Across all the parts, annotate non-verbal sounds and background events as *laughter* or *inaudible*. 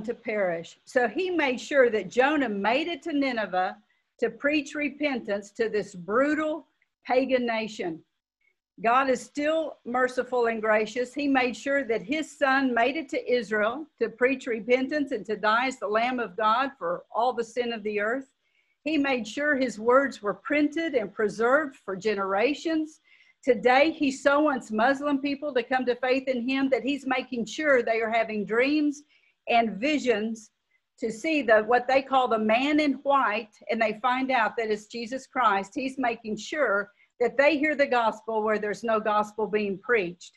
to perish. So he made sure that Jonah made it to Nineveh to preach repentance to this brutal pagan nation. God is still merciful and gracious. He made sure that his son made it to Israel to preach repentance and to die as the Lamb of God for all the sin of the earth. He made sure his words were printed and preserved for generations. Today, he so wants Muslim people to come to faith in him that he's making sure they are having dreams and visions to see the what they call the man in white and they find out that it's Jesus Christ. He's making sure that they hear the gospel where there's no gospel being preached.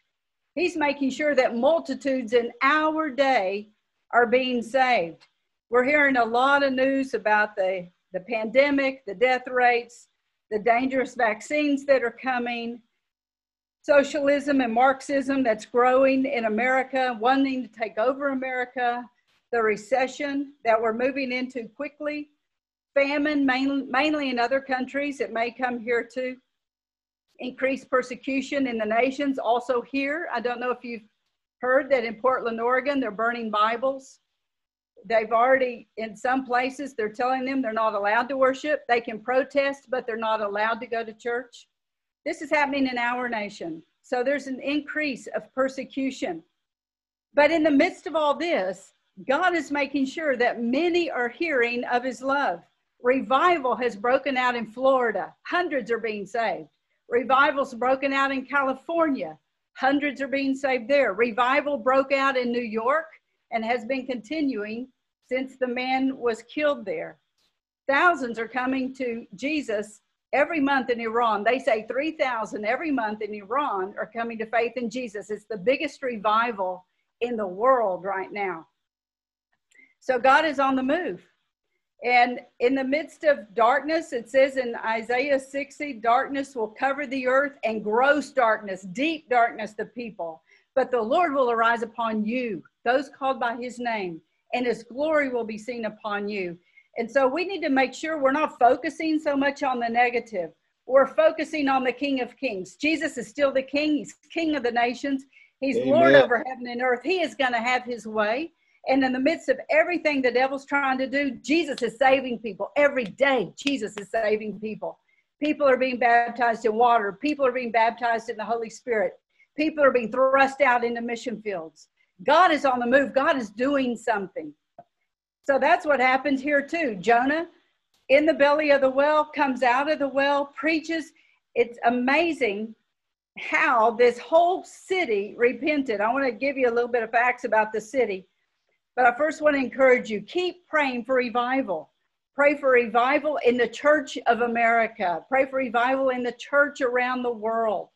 He's making sure that multitudes in our day are being saved. We're hearing a lot of news about the, the pandemic, the death rates, the dangerous vaccines that are coming, socialism and Marxism that's growing in America, wanting to take over America, the recession that we're moving into quickly, famine mainly, mainly in other countries, it may come here too, increased persecution in the nations, also here. I don't know if you've heard that in Portland, Oregon, they're burning Bibles. They've already, in some places, they're telling them they're not allowed to worship. They can protest, but they're not allowed to go to church. This is happening in our nation. So there's an increase of persecution. But in the midst of all this, God is making sure that many are hearing of his love. Revival has broken out in Florida. Hundreds are being saved. Revival's broken out in California. Hundreds are being saved there. Revival broke out in New York and has been continuing since the man was killed there. Thousands are coming to Jesus every month in Iran. They say 3,000 every month in Iran are coming to faith in Jesus. It's the biggest revival in the world right now. So God is on the move. And in the midst of darkness, it says in Isaiah 60, darkness will cover the earth and gross darkness, deep darkness, the people. But the Lord will arise upon you, those called by his name, and his glory will be seen upon you. And so we need to make sure we're not focusing so much on the negative. We're focusing on the King of Kings. Jesus is still the King, he's King of the nations, he's Amen. Lord over heaven and earth. He is going to have his way. And in the midst of everything the devil's trying to do, Jesus is saving people. Every day, Jesus is saving people. People are being baptized in water. People are being baptized in the Holy Spirit. People are being thrust out into mission fields. God is on the move. God is doing something. So that's what happens here too. Jonah in the belly of the well comes out of the well, preaches. It's amazing how this whole city repented. I want to give you a little bit of facts about the city. But I first want to encourage you keep praying for revival. Pray for revival in the church of America. Pray for revival in the church around the world.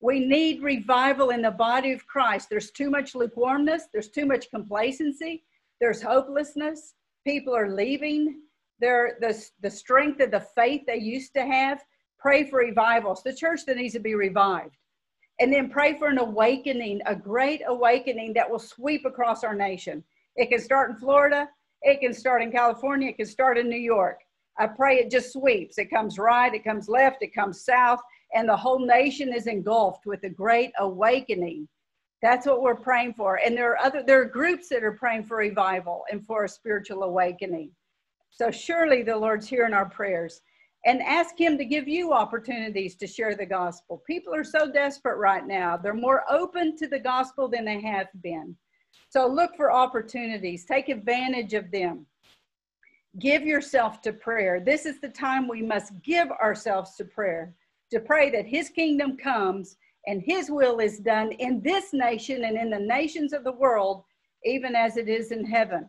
We need revival in the body of Christ. There's too much lukewarmness, there's too much complacency, there's hopelessness. People are leaving their the, the strength of the faith they used to have. Pray for revivals, the church that needs to be revived. And then pray for an awakening, a great awakening that will sweep across our nation. It can start in Florida. It can start in California. It can start in New York. I pray it just sweeps. It comes right, it comes left, it comes south, and the whole nation is engulfed with a great awakening. That's what we're praying for. And there are other there are groups that are praying for revival and for a spiritual awakening. So surely the Lord's hearing our prayers. And ask him to give you opportunities to share the gospel. People are so desperate right now. They're more open to the gospel than they have been. So look for opportunities, take advantage of them. Give yourself to prayer. This is the time we must give ourselves to prayer, to pray that His kingdom comes and His will is done in this nation and in the nations of the world, even as it is in heaven.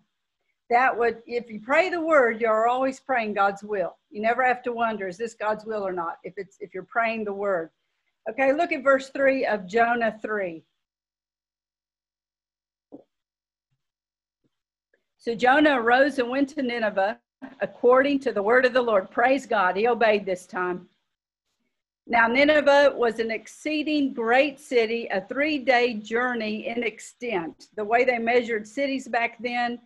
That would, if you pray the word, you're always praying God's will. You never have to wonder, is this God's will or not? If it's if you're praying the word. Okay, look at verse 3 of Jonah 3. So Jonah arose and went to Nineveh according to the word of the Lord. Praise God. He obeyed this time. Now, Nineveh was an exceeding great city, a three day journey in extent. The way they measured cities back then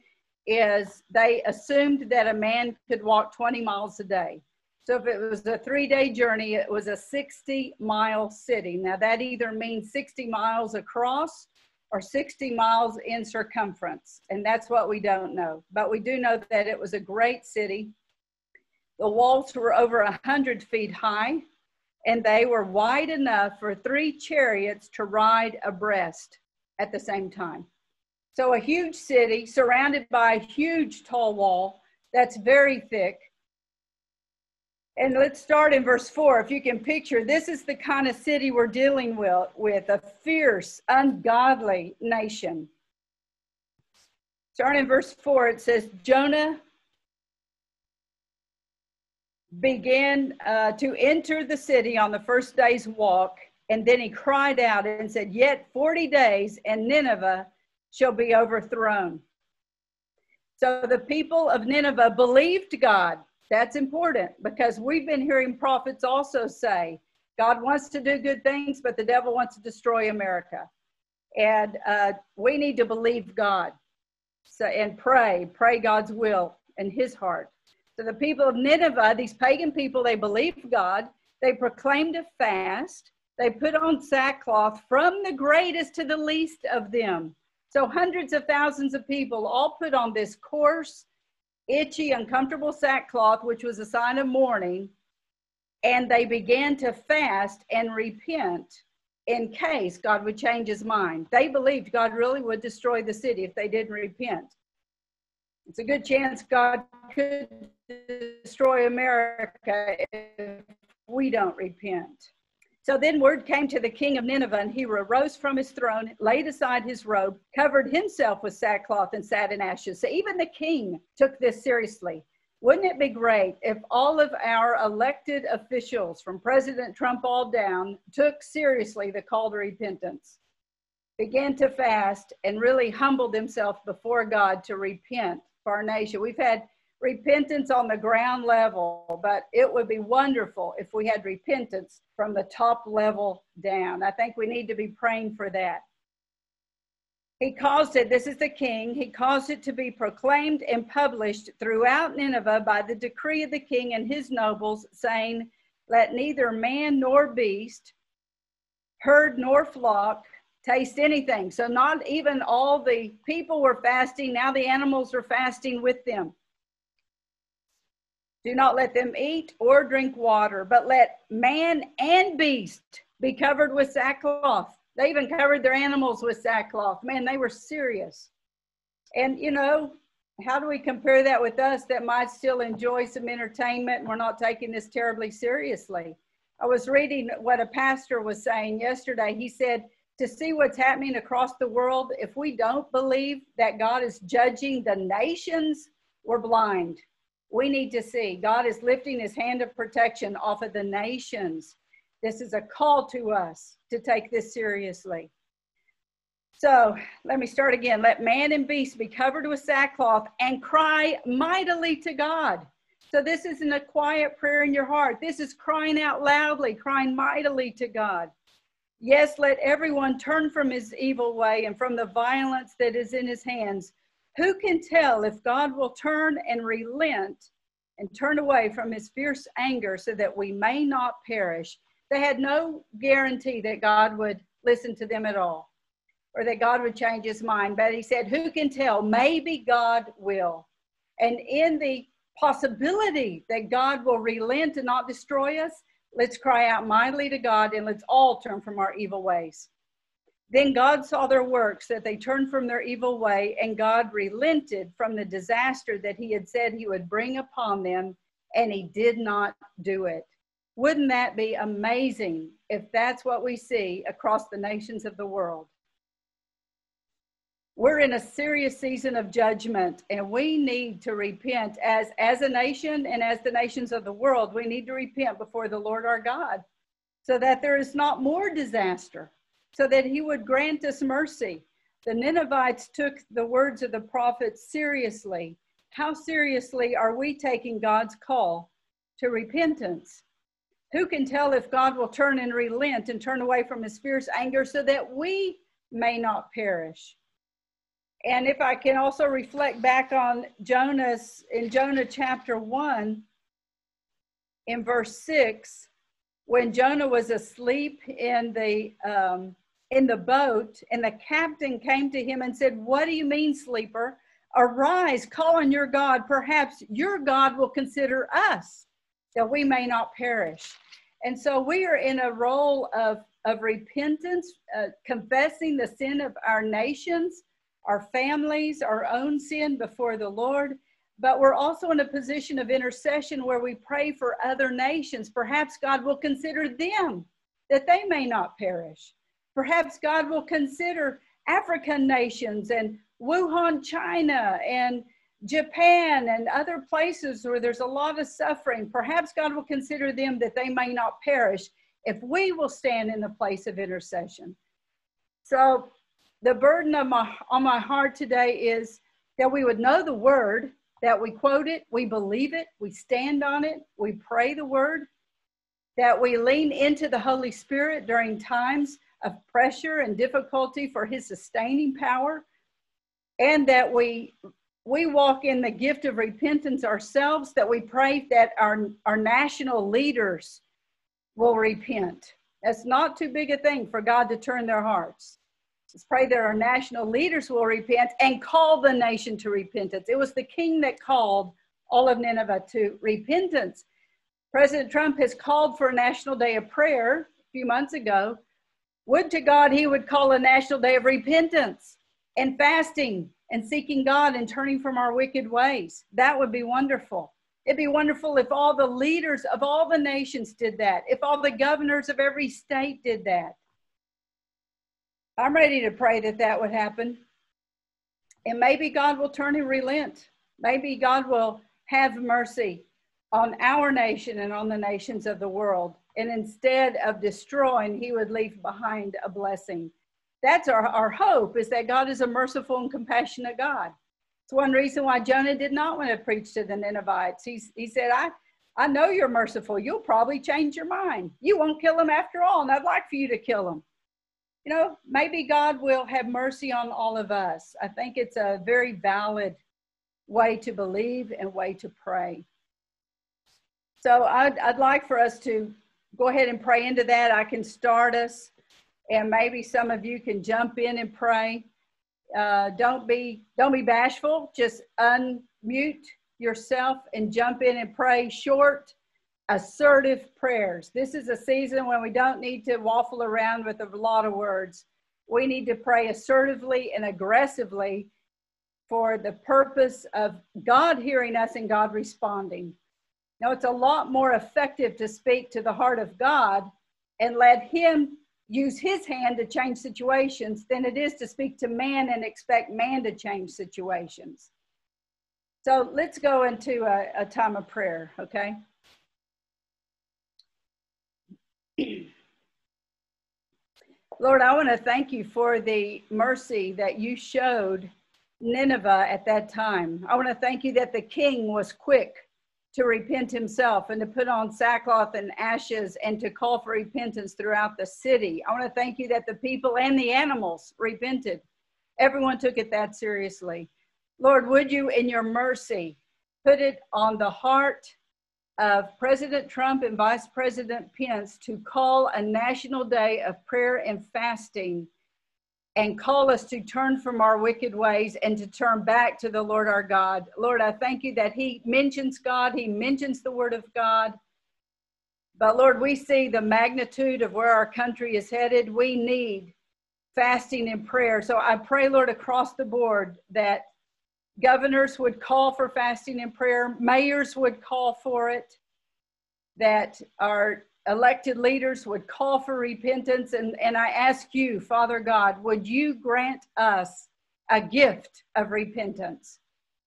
is they assumed that a man could walk 20 miles a day. So if it was a three day journey, it was a 60 mile city. Now, that either means 60 miles across or 60 miles in circumference. And that's what we don't know. But we do know that it was a great city. The walls were over 100 feet high, and they were wide enough for three chariots to ride abreast at the same time. So, a huge city surrounded by a huge tall wall that's very thick. And let's start in verse four. If you can picture, this is the kind of city we're dealing with, with a fierce, ungodly nation. Starting in verse four, it says, Jonah began uh, to enter the city on the first day's walk, and then he cried out and said, Yet 40 days, and Nineveh shall be overthrown. So the people of Nineveh believed God. That's important because we've been hearing prophets also say, God wants to do good things, but the devil wants to destroy America. And uh, we need to believe God so, and pray, pray God's will and his heart. So the people of Nineveh, these pagan people, they believed God. They proclaimed a fast. They put on sackcloth from the greatest to the least of them. So hundreds of thousands of people all put on this coarse, itchy, uncomfortable sackcloth, which was a sign of mourning, and they began to fast and repent in case God would change his mind. They believed God really would destroy the city if they didn't repent. It's a good chance God could destroy America if we don't repent. So then word came to the king of Nineveh, and he arose from his throne, laid aside his robe, covered himself with sackcloth, and sat in ashes. So even the king took this seriously. Wouldn't it be great if all of our elected officials, from President Trump all down, took seriously the call to repentance, began to fast, and really humbled themselves before God to repent for our nation? We've had repentance on the ground level, but it would be wonderful if we had repentance from the top level down. I think we need to be praying for that. He caused it, this is the king, he caused it to be proclaimed and published throughout Nineveh by the decree of the king and his nobles, saying, Let neither man nor beast, herd nor flock, taste anything. So, not even all the people were fasting, now the animals are fasting with them. Do not let them eat or drink water, but let man and beast be covered with sackcloth. They even covered their animals with sackcloth. Man, they were serious. And, you know, how do we compare that with us that might still enjoy some entertainment we're not taking this terribly seriously? I was reading what a pastor was saying yesterday. He said, to see what's happening across the world, if we don't believe that God is judging the nations, we're blind we need to see God is lifting his hand of protection off of the nations. This is a call to us to take this seriously. So let me start again. Let man and beast be covered with sackcloth and cry mightily to God. So this isn't a quiet prayer in your heart. This is crying out loudly, crying mightily to God. Yes, let everyone turn from his evil way and from the violence that is in his hands who can tell if God will turn and relent and turn away from his fierce anger so that we may not perish? They had no guarantee that God would listen to them at all or that God would change his mind. But he said, Who can tell? Maybe God will. And in the possibility that God will relent and not destroy us, let's cry out mightily to God and let's all turn from our evil ways. Then God saw their works, that they turned from their evil way, and God relented from the disaster that he had said he would bring upon them, and he did not do it. Wouldn't that be amazing if that's what we see across the nations of the world? We're in a serious season of judgment, and we need to repent as, as a nation and as the nations of the world. We need to repent before the Lord our God so that there is not more disaster so that he would grant us mercy. The Ninevites took the words of the prophet seriously. How seriously are we taking God's call to repentance? Who can tell if God will turn and relent and turn away from his fierce anger so that we may not perish? And if I can also reflect back on Jonah's in Jonah chapter 1 in verse 6 when Jonah was asleep in the um, in the boat, and the captain came to him and said, What do you mean, sleeper? Arise, call on your God. Perhaps your God will consider us that we may not perish. And so we are in a role of, of repentance, uh, confessing the sin of our nations, our families, our own sin before the Lord. But we're also in a position of intercession where we pray for other nations. Perhaps God will consider them that they may not perish. Perhaps God will consider African nations and Wuhan, China, and Japan and other places where there's a lot of suffering. Perhaps God will consider them that they may not perish if we will stand in the place of intercession. So, the burden of my, on my heart today is that we would know the word, that we quote it, we believe it, we stand on it, we pray the word, that we lean into the Holy Spirit during times of pressure and difficulty for his sustaining power and that we we walk in the gift of repentance ourselves that we pray that our our national leaders will repent. That's not too big a thing for god to turn their hearts let's pray that our national leaders will repent and call the nation to repentance it was the king that called all of nineveh to repentance president trump has called for a national day of prayer a few months ago would to God he would call a national day of repentance and fasting and seeking God and turning from our wicked ways. That would be wonderful. It'd be wonderful if all the leaders of all the nations did that, if all the governors of every state did that. I'm ready to pray that that would happen. And maybe God will turn and relent. Maybe God will have mercy on our nation and on the nations of the world. And instead of destroying, he would leave behind a blessing. That's our, our hope is that God is a merciful and compassionate God. It's one reason why Jonah did not want to preach to the Ninevites. He, he said, I, I know you're merciful. You'll probably change your mind. You won't kill them after all, and I'd like for you to kill them. You know, maybe God will have mercy on all of us. I think it's a very valid way to believe and way to pray. So I'd, I'd like for us to go ahead and pray into that. I can start us, and maybe some of you can jump in and pray. Uh, don't be don't be bashful. Just unmute yourself and jump in and pray short, assertive prayers. This is a season when we don't need to waffle around with a lot of words. We need to pray assertively and aggressively for the purpose of God hearing us and God responding. Now, it's a lot more effective to speak to the heart of God and let Him use His hand to change situations than it is to speak to man and expect man to change situations. So let's go into a, a time of prayer, okay? Lord, I want to thank you for the mercy that you showed Nineveh at that time. I want to thank you that the king was quick to repent himself and to put on sackcloth and ashes and to call for repentance throughout the city. I want to thank you that the people and the animals repented. Everyone took it that seriously. Lord, would you, in your mercy, put it on the heart of President Trump and Vice President Pence to call a national day of prayer and fasting and call us to turn from our wicked ways and to turn back to the Lord our God. Lord, I thank you that He mentions God, He mentions the Word of God. But Lord, we see the magnitude of where our country is headed. We need fasting and prayer. So I pray, Lord, across the board that governors would call for fasting and prayer, mayors would call for it, that our elected leaders would call for repentance. And, and I ask you, Father God, would you grant us a gift of repentance?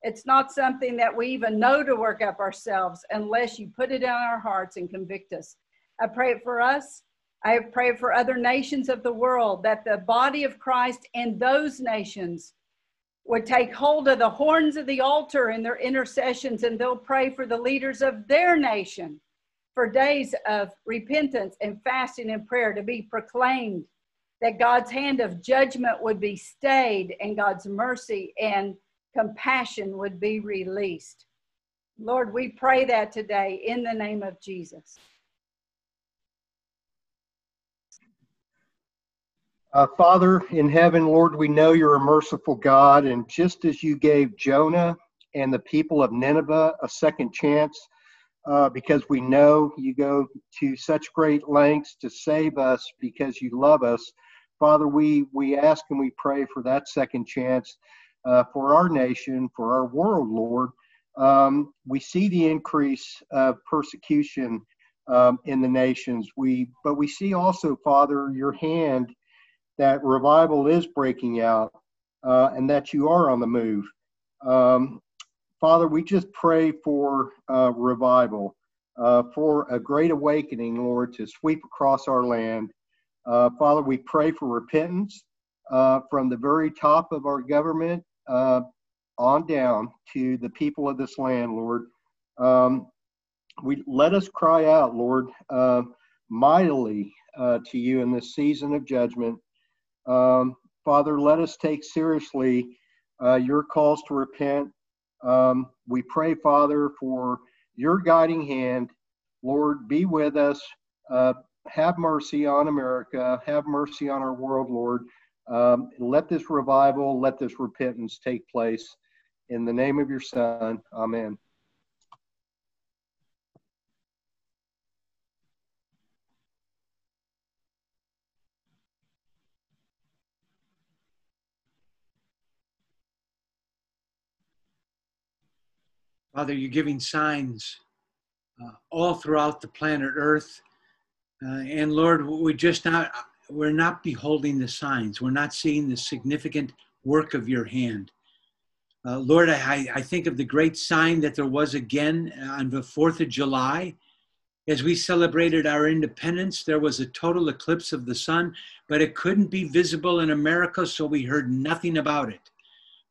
It's not something that we even know to work up ourselves unless you put it in our hearts and convict us. I pray it for us. I pray for other nations of the world that the body of Christ and those nations would take hold of the horns of the altar in their intercessions and they'll pray for the leaders of their nation for days of repentance and fasting and prayer to be proclaimed, that God's hand of judgment would be stayed and God's mercy and compassion would be released. Lord, we pray that today in the name of Jesus. Uh, Father in heaven, Lord, we know you're a merciful God, and just as you gave Jonah and the people of Nineveh a second chance, uh, because we know you go to such great lengths to save us because you love us. Father, we, we ask and we pray for that second chance uh, for our nation, for our world, Lord. Um, we see the increase of persecution um, in the nations. We, but we see also, Father, your hand that revival is breaking out uh, and that you are on the move. Um, Father, we just pray for uh, revival, uh, for a great awakening, Lord, to sweep across our land. Uh, Father, we pray for repentance uh, from the very top of our government uh, on down to the people of this land, Lord. Um, we let us cry out, Lord, mightily to you in this season of judgment. Um, Father, let us take seriously your calls to repent um, we pray, Father, for your guiding hand. Lord, be with us. Uh, have mercy on America. Have mercy on our world, Lord. Um, let this revival, let this repentance take place. In the name of your Son, amen. Father, you're giving signs uh, all throughout the planet Earth. Uh, and Lord, we just not, we're not beholding the signs. We're not seeing the significant work of your hand. Uh, Lord, I, I think of the great sign that there was again on the 4th of July. As we celebrated our independence, there was a total eclipse of the sun, but it couldn't be visible in America, so we heard nothing about it.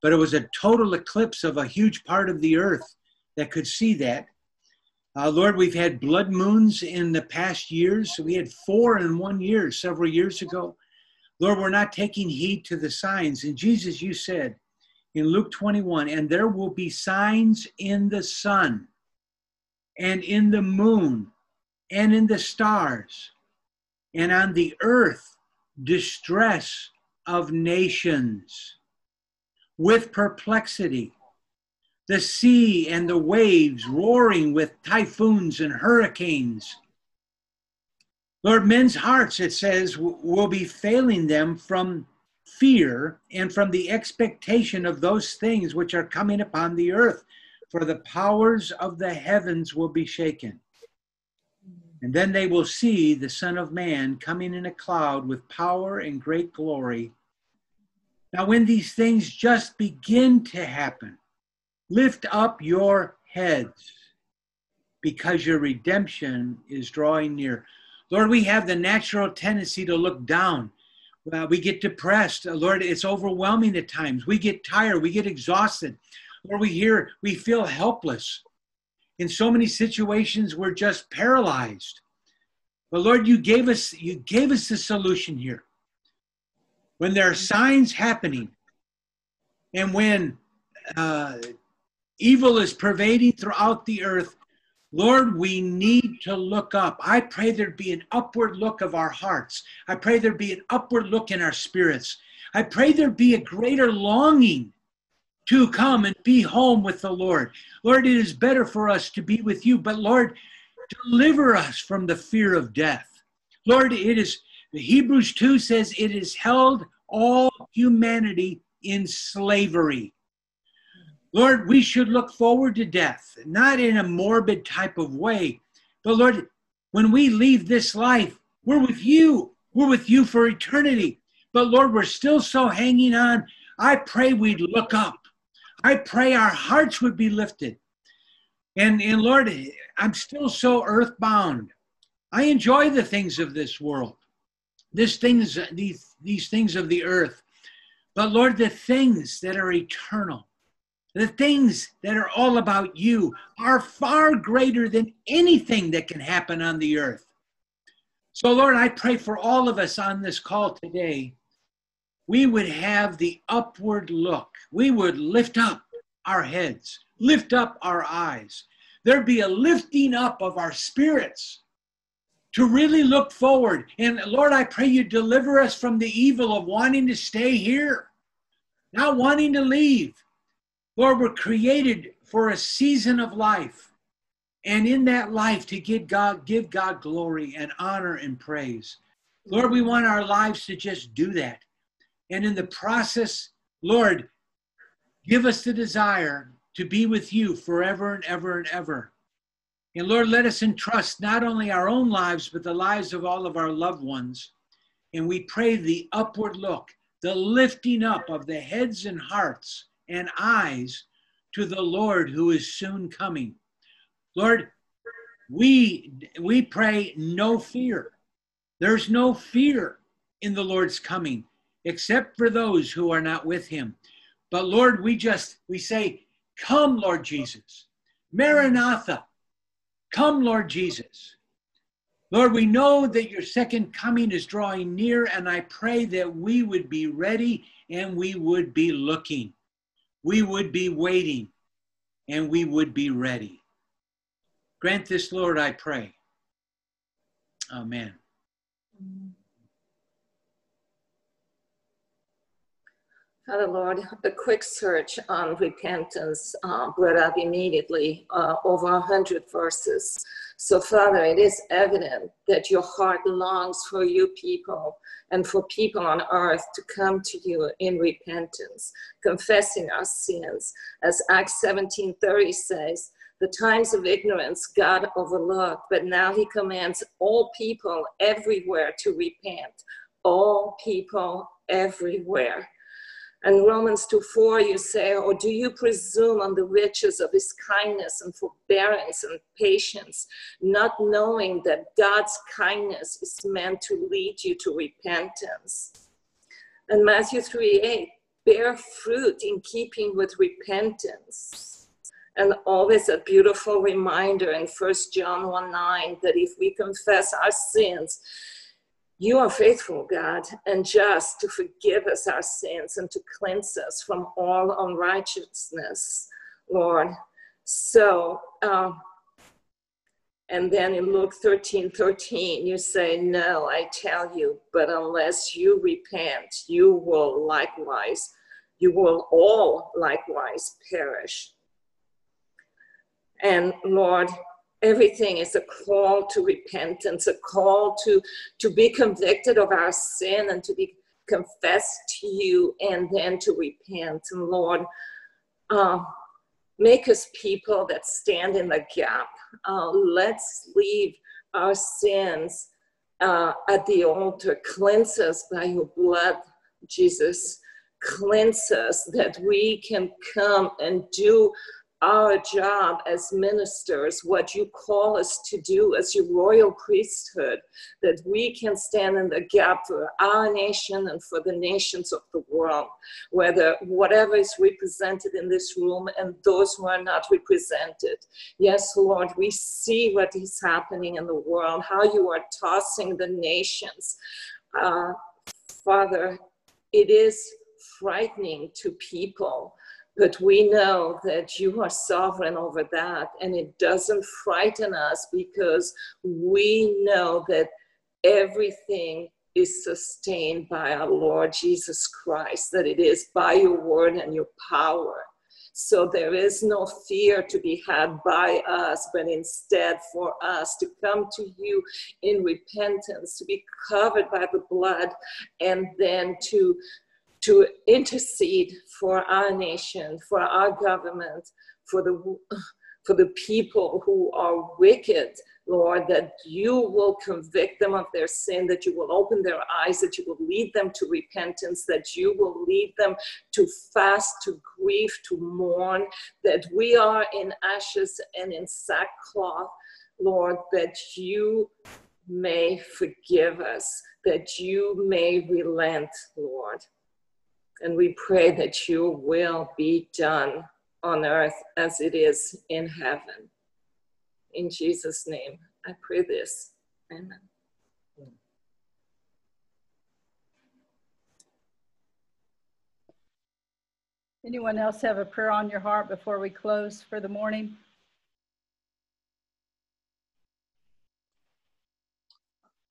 But it was a total eclipse of a huge part of the earth that could see that. Uh, Lord, we've had blood moons in the past years. We had four in one year several years ago. Lord, we're not taking heed to the signs. And Jesus, you said in Luke 21, and there will be signs in the sun and in the moon and in the stars and on the earth distress of nations with perplexity the sea and the waves roaring with typhoons and hurricanes. Lord, men's hearts, it says, will be failing them from fear and from the expectation of those things which are coming upon the earth, for the powers of the heavens will be shaken. And then they will see the Son of Man coming in a cloud with power and great glory. Now, when these things just begin to happen, Lift up your heads because your redemption is drawing near. Lord, we have the natural tendency to look down. Uh, we get depressed. Lord, it's overwhelming at times. We get tired. We get exhausted. Lord, we hear, we feel helpless. In so many situations, we're just paralyzed. But Lord, you gave us, you gave us the solution here. When there are signs happening, and when uh, Evil is pervading throughout the earth. Lord, we need to look up. I pray there'd be an upward look of our hearts. I pray there'd be an upward look in our spirits. I pray there'd be a greater longing to come and be home with the Lord. Lord, it is better for us to be with you, but Lord, deliver us from the fear of death. Lord, it is, Hebrews 2 says, it is held all humanity in slavery. Lord, we should look forward to death, not in a morbid type of way, but Lord, when we leave this life, we're with you. We're with you for eternity. But Lord, we're still so hanging on. I pray we'd look up. I pray our hearts would be lifted. And, and Lord, I'm still so earthbound. I enjoy the things of this world, this things, these, these things of the earth. But Lord, the things that are eternal, the things that are all about you are far greater than anything that can happen on the earth. So, Lord, I pray for all of us on this call today, we would have the upward look. We would lift up our heads, lift up our eyes. There'd be a lifting up of our spirits to really look forward. And Lord, I pray you deliver us from the evil of wanting to stay here, not wanting to leave. Lord, we're created for a season of life. And in that life to give God, give God glory and honor and praise. Lord, we want our lives to just do that. And in the process, Lord, give us the desire to be with you forever and ever and ever. And Lord, let us entrust not only our own lives, but the lives of all of our loved ones. And we pray the upward look, the lifting up of the heads and hearts and eyes to the Lord who is soon coming. Lord, we, we pray no fear. There's no fear in the Lord's coming, except for those who are not with him. But Lord, we just, we say, come, Lord Jesus. Maranatha, come, Lord Jesus. Lord, we know that your second coming is drawing near, and I pray that we would be ready and we would be looking. We would be waiting and we would be ready. Grant this, Lord, I pray. Amen. Father Lord, a quick search on repentance uh, brought up immediately uh, over a hundred verses. So, Father, it is evident that your heart longs for you people and for people on earth to come to you in repentance, confessing our sins. As Acts 17:30 says, the times of ignorance God overlooked, but now he commands all people everywhere to repent. All people everywhere. And Romans 2 4, you say, Or do you presume on the riches of his kindness and forbearance and patience, not knowing that God's kindness is meant to lead you to repentance? And Matthew 3 8, bear fruit in keeping with repentance and always a beautiful reminder in First John 1 9 that if we confess our sins, you are faithful, God, and just to forgive us our sins and to cleanse us from all unrighteousness, Lord. So, uh, and then in Luke 13 13, you say, No, I tell you, but unless you repent, you will likewise, you will all likewise perish. And Lord, everything is a call to repentance, a call to, to be convicted of our sin and to be confessed to you and then to repent. And Lord, uh, make us people that stand in the gap. Uh, let's leave our sins uh, at the altar. Cleanse us by your blood, Jesus. Cleanse us that we can come and do our job as ministers, what you call us to do as your royal priesthood, that we can stand in the gap for our nation and for the nations of the world, whether whatever is represented in this room and those who are not represented. Yes, Lord, we see what is happening in the world, how you are tossing the nations. Uh, Father, it is frightening to people but we know that you are sovereign over that, and it doesn't frighten us because we know that everything is sustained by our Lord Jesus Christ, that it is by your word and your power. So there is no fear to be had by us, but instead for us to come to you in repentance, to be covered by the blood, and then to to intercede for our nation, for our government, for the, for the people who are wicked, Lord, that you will convict them of their sin, that you will open their eyes, that you will lead them to repentance, that you will lead them to fast, to grief, to mourn, that we are in ashes and in sackcloth, Lord, that you may forgive us, that you may relent, Lord. And we pray that your will be done on earth as it is in heaven. In Jesus' name, I pray this. Amen. Anyone else have a prayer on your heart before we close for the morning?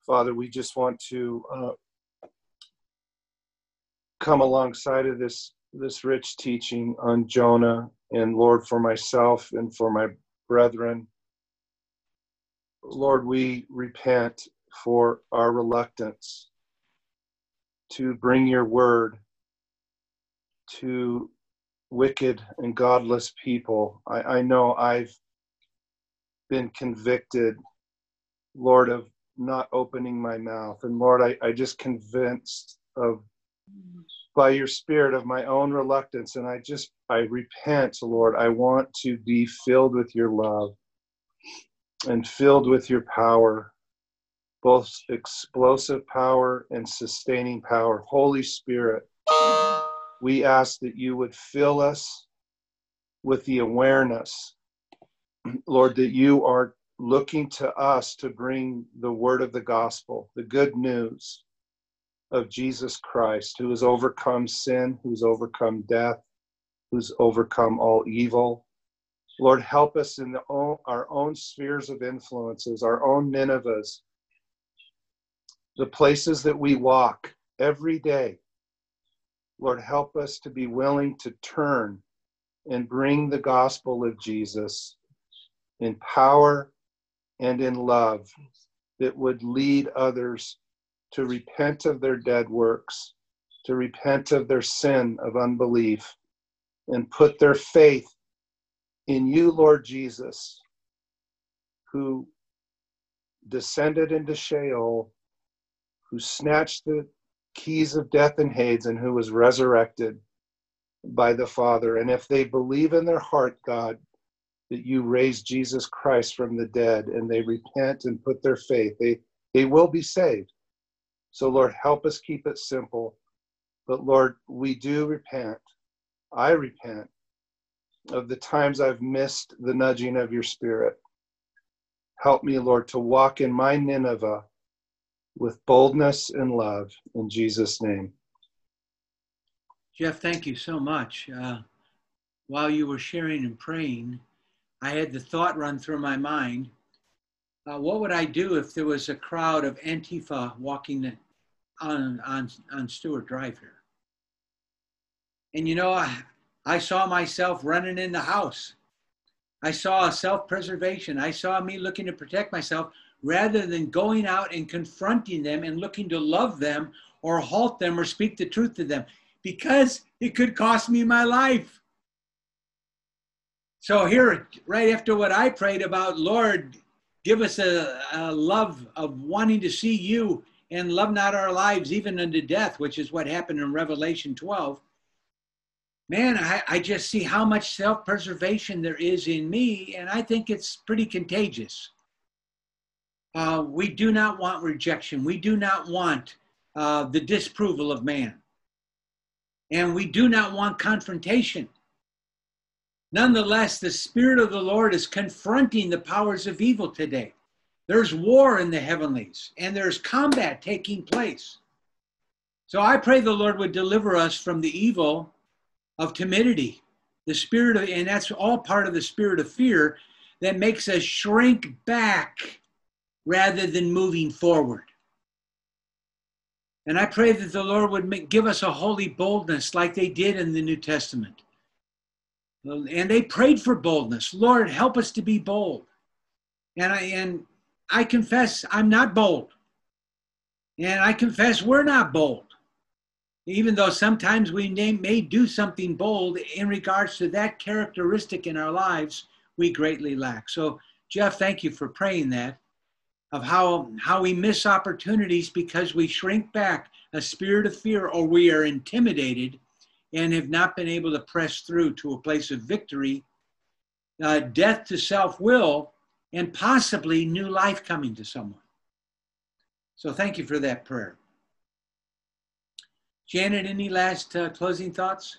Father, we just want to uh, come alongside of this this rich teaching on Jonah and Lord for myself and for my brethren. Lord, we repent for our reluctance to bring your word to wicked and godless people. I, I know I've been convicted, Lord, of not opening my mouth. And Lord, I, I just convinced of by your spirit of my own reluctance. And I just I repent, Lord. I want to be filled with your love and filled with your power, both explosive power and sustaining power. Holy Spirit, we ask that you would fill us with the awareness, Lord, that you are looking to us to bring the word of the gospel, the good news of Jesus Christ, who has overcome sin, who's overcome death, who's overcome all evil. Lord, help us in our own spheres of influences, our own Ninevehs, the places that we walk every day. Lord, help us to be willing to turn and bring the gospel of Jesus in power and in love that would lead others to repent of their dead works, to repent of their sin of unbelief, and put their faith in you, Lord Jesus, who descended into Sheol, who snatched the keys of death and Hades, and who was resurrected by the Father. And if they believe in their heart, God, that you raised Jesus Christ from the dead and they repent and put their faith, they, they will be saved. So, Lord, help us keep it simple. But, Lord, we do repent. I repent of the times I've missed the nudging of your spirit. Help me, Lord, to walk in my Nineveh with boldness and love in Jesus' name. Jeff, thank you so much. Uh, while you were sharing and praying, I had the thought run through my mind uh, what would I do if there was a crowd of Antifa walking the, on, on, on Stewart Drive here. And you know, I, I saw myself running in the house. I saw self preservation. I saw me looking to protect myself rather than going out and confronting them and looking to love them or halt them or speak the truth to them because it could cost me my life. So, here, right after what I prayed about, Lord, give us a, a love of wanting to see you and love not our lives even unto death, which is what happened in Revelation 12. Man, I, I just see how much self preservation there is in me, and I think it's pretty contagious. Uh, we do not want rejection. We do not want uh, the disapproval of man. And we do not want confrontation. Nonetheless, the Spirit of the Lord is confronting the powers of evil today. There's war in the heavenlies and there's combat taking place. So I pray the Lord would deliver us from the evil of timidity, the spirit of, and that's all part of the spirit of fear that makes us shrink back rather than moving forward. And I pray that the Lord would make, give us a holy boldness like they did in the New Testament. And they prayed for boldness. Lord, help us to be bold. And I, and I confess I'm not bold. And I confess we're not bold. Even though sometimes we may do something bold in regards to that characteristic in our lives, we greatly lack. So, Jeff, thank you for praying that of how, how we miss opportunities because we shrink back a spirit of fear or we are intimidated and have not been able to press through to a place of victory. Uh, death to self will and possibly new life coming to someone. So thank you for that prayer. Janet, any last uh, closing thoughts?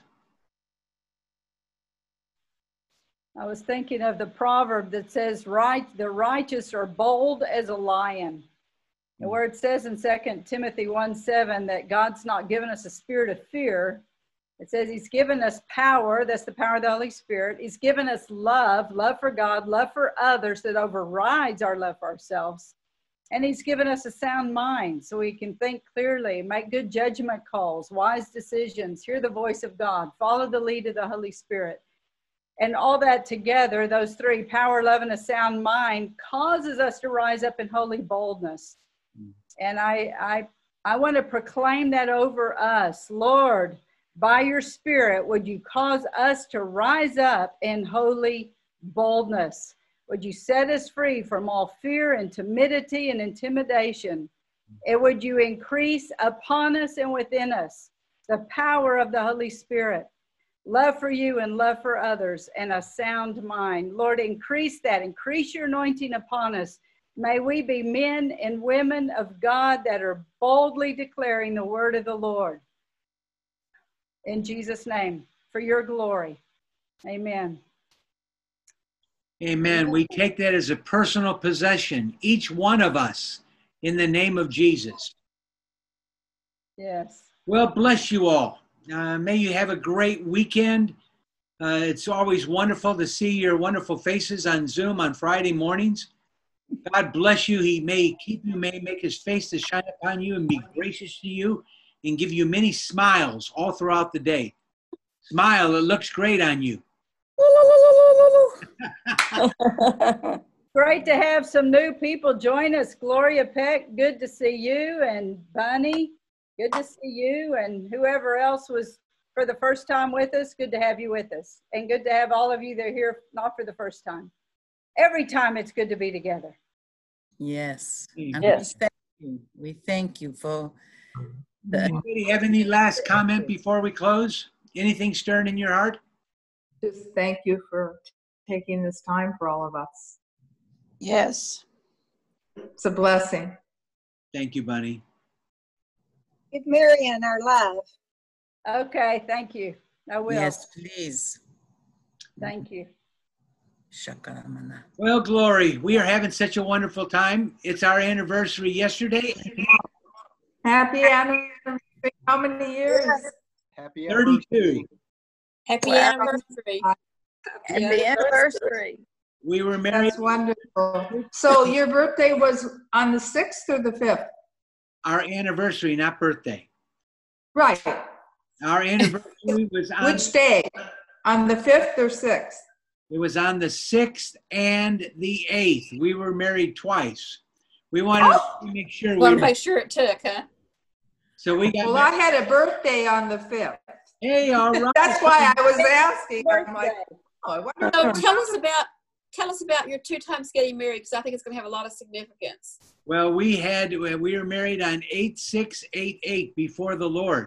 I was thinking of the proverb that says, right, the righteous are bold as a lion. And where it says in 2 Timothy 1 7 that God's not given us a spirit of fear, it says he's given us power. That's the power of the Holy Spirit. He's given us love, love for God, love for others that overrides our love for ourselves. And He's given us a sound mind so we can think clearly, make good judgment calls, wise decisions, hear the voice of God, follow the lead of the Holy Spirit. And all that together, those three power, love, and a sound mind causes us to rise up in holy boldness. Mm. And I, I, I want to proclaim that over us. Lord, by your Spirit, would you cause us to rise up in holy boldness? Would you set us free from all fear and timidity and intimidation? And would you increase upon us and within us the power of the Holy Spirit, love for you and love for others, and a sound mind? Lord, increase that, increase your anointing upon us. May we be men and women of God that are boldly declaring the word of the Lord. In Jesus' name, for your glory. Amen. Amen. We take that as a personal possession, each one of us, in the name of Jesus. Yes. Well, bless you all. Uh, may you have a great weekend. Uh, it's always wonderful to see your wonderful faces on Zoom on Friday mornings. God bless you. He may keep you, may make his face to shine upon you and be gracious to you and give you many smiles all throughout the day. Smile, it looks great on you. *laughs* Great to have some new people join us. Gloria Peck, good to see you. And Bunny, good to see you. And whoever else was for the first time with us, good to have you with us. And good to have all of you that are here not for the first time. Every time it's good to be together. Yes. And Yes. We thank you. We thank you for the, Anybody have any last comment before we close? Anything stirring in your heart? Just thank you for taking this time for all of us. Yes. It's a blessing. Thank you, Bunny. Give Marion our love. Okay, thank you. I will. yes, please. Thank you. Shakaramana. Well, Glory, we are having such a wonderful time. It's our anniversary yesterday. Happy anniversary. How many years? Happy 32. Happy Wow. anniversary. Happy anniversary. We were married. That's wonderful. So your birthday was on the 6th or the 5th? Our anniversary, not birthday. Right. Our anniversary *laughs* was on. Which day? On the 5th or 6th? It was on the sixth and the eighth. We were married twice. We wanted oh! to make sure we. Want to make sure it took, huh? So we got. Well, I had a birthday on the 5th. hey, all right. *laughs* That's why I was asking. I'm like, oh, I wonder. So tell us about tell us about your two times getting married because I think it's going to have a lot of significance. Well, we had we were married on eight six eight eight before the Lord.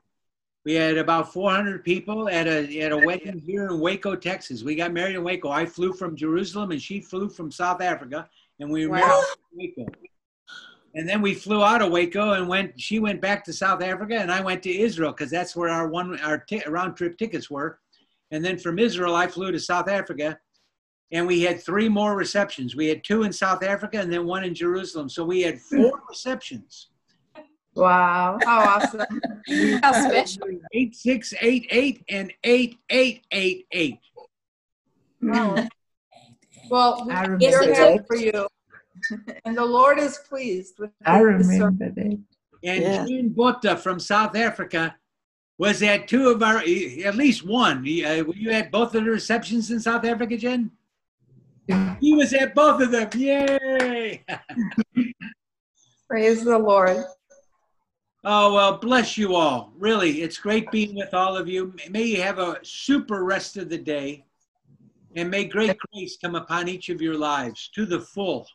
We had about 400 people at a at a wedding here in Waco, Texas. We got married in Waco. I flew from Jerusalem and she flew from South Africa, and we were married in Waco. And then we flew out of Waco and went. She went back to South Africa, and I went to Israel because that's where our one our t- round trip tickets were. And then from Israel, I flew to South Africa, and we had three more receptions. We had two in South Africa and then one in Jerusalem. So we had four hmm. receptions. Wow. How awesome. *laughs* How special. Eight six eight eight and eight eight eight eight. Oh. Well, I we're remember it happy that. for you. *laughs* And the Lord is pleased with I this service. remember that. And Yeah. Jean Butta from South Africa was at two of our, at least one. Uh, were you at both of the receptions in South Africa, Jen? He was at both of them. Yay! *laughs* Praise the Lord. Oh, well, bless you all. Really, it's great being with all of you. May you have a super rest of the day. And may great grace come upon each of your lives to the full.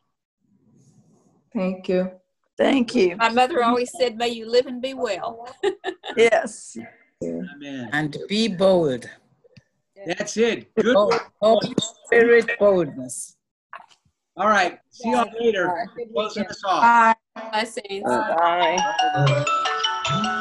Thank you. Thank you. My mother always said, "May you live and be well." *laughs* Yes. Amen. And be bold. That's it. Good. Bold, Holy Spirit boldness. All right. See you all later. Good Closing us off. Bye. Blessings. Bye. Bye.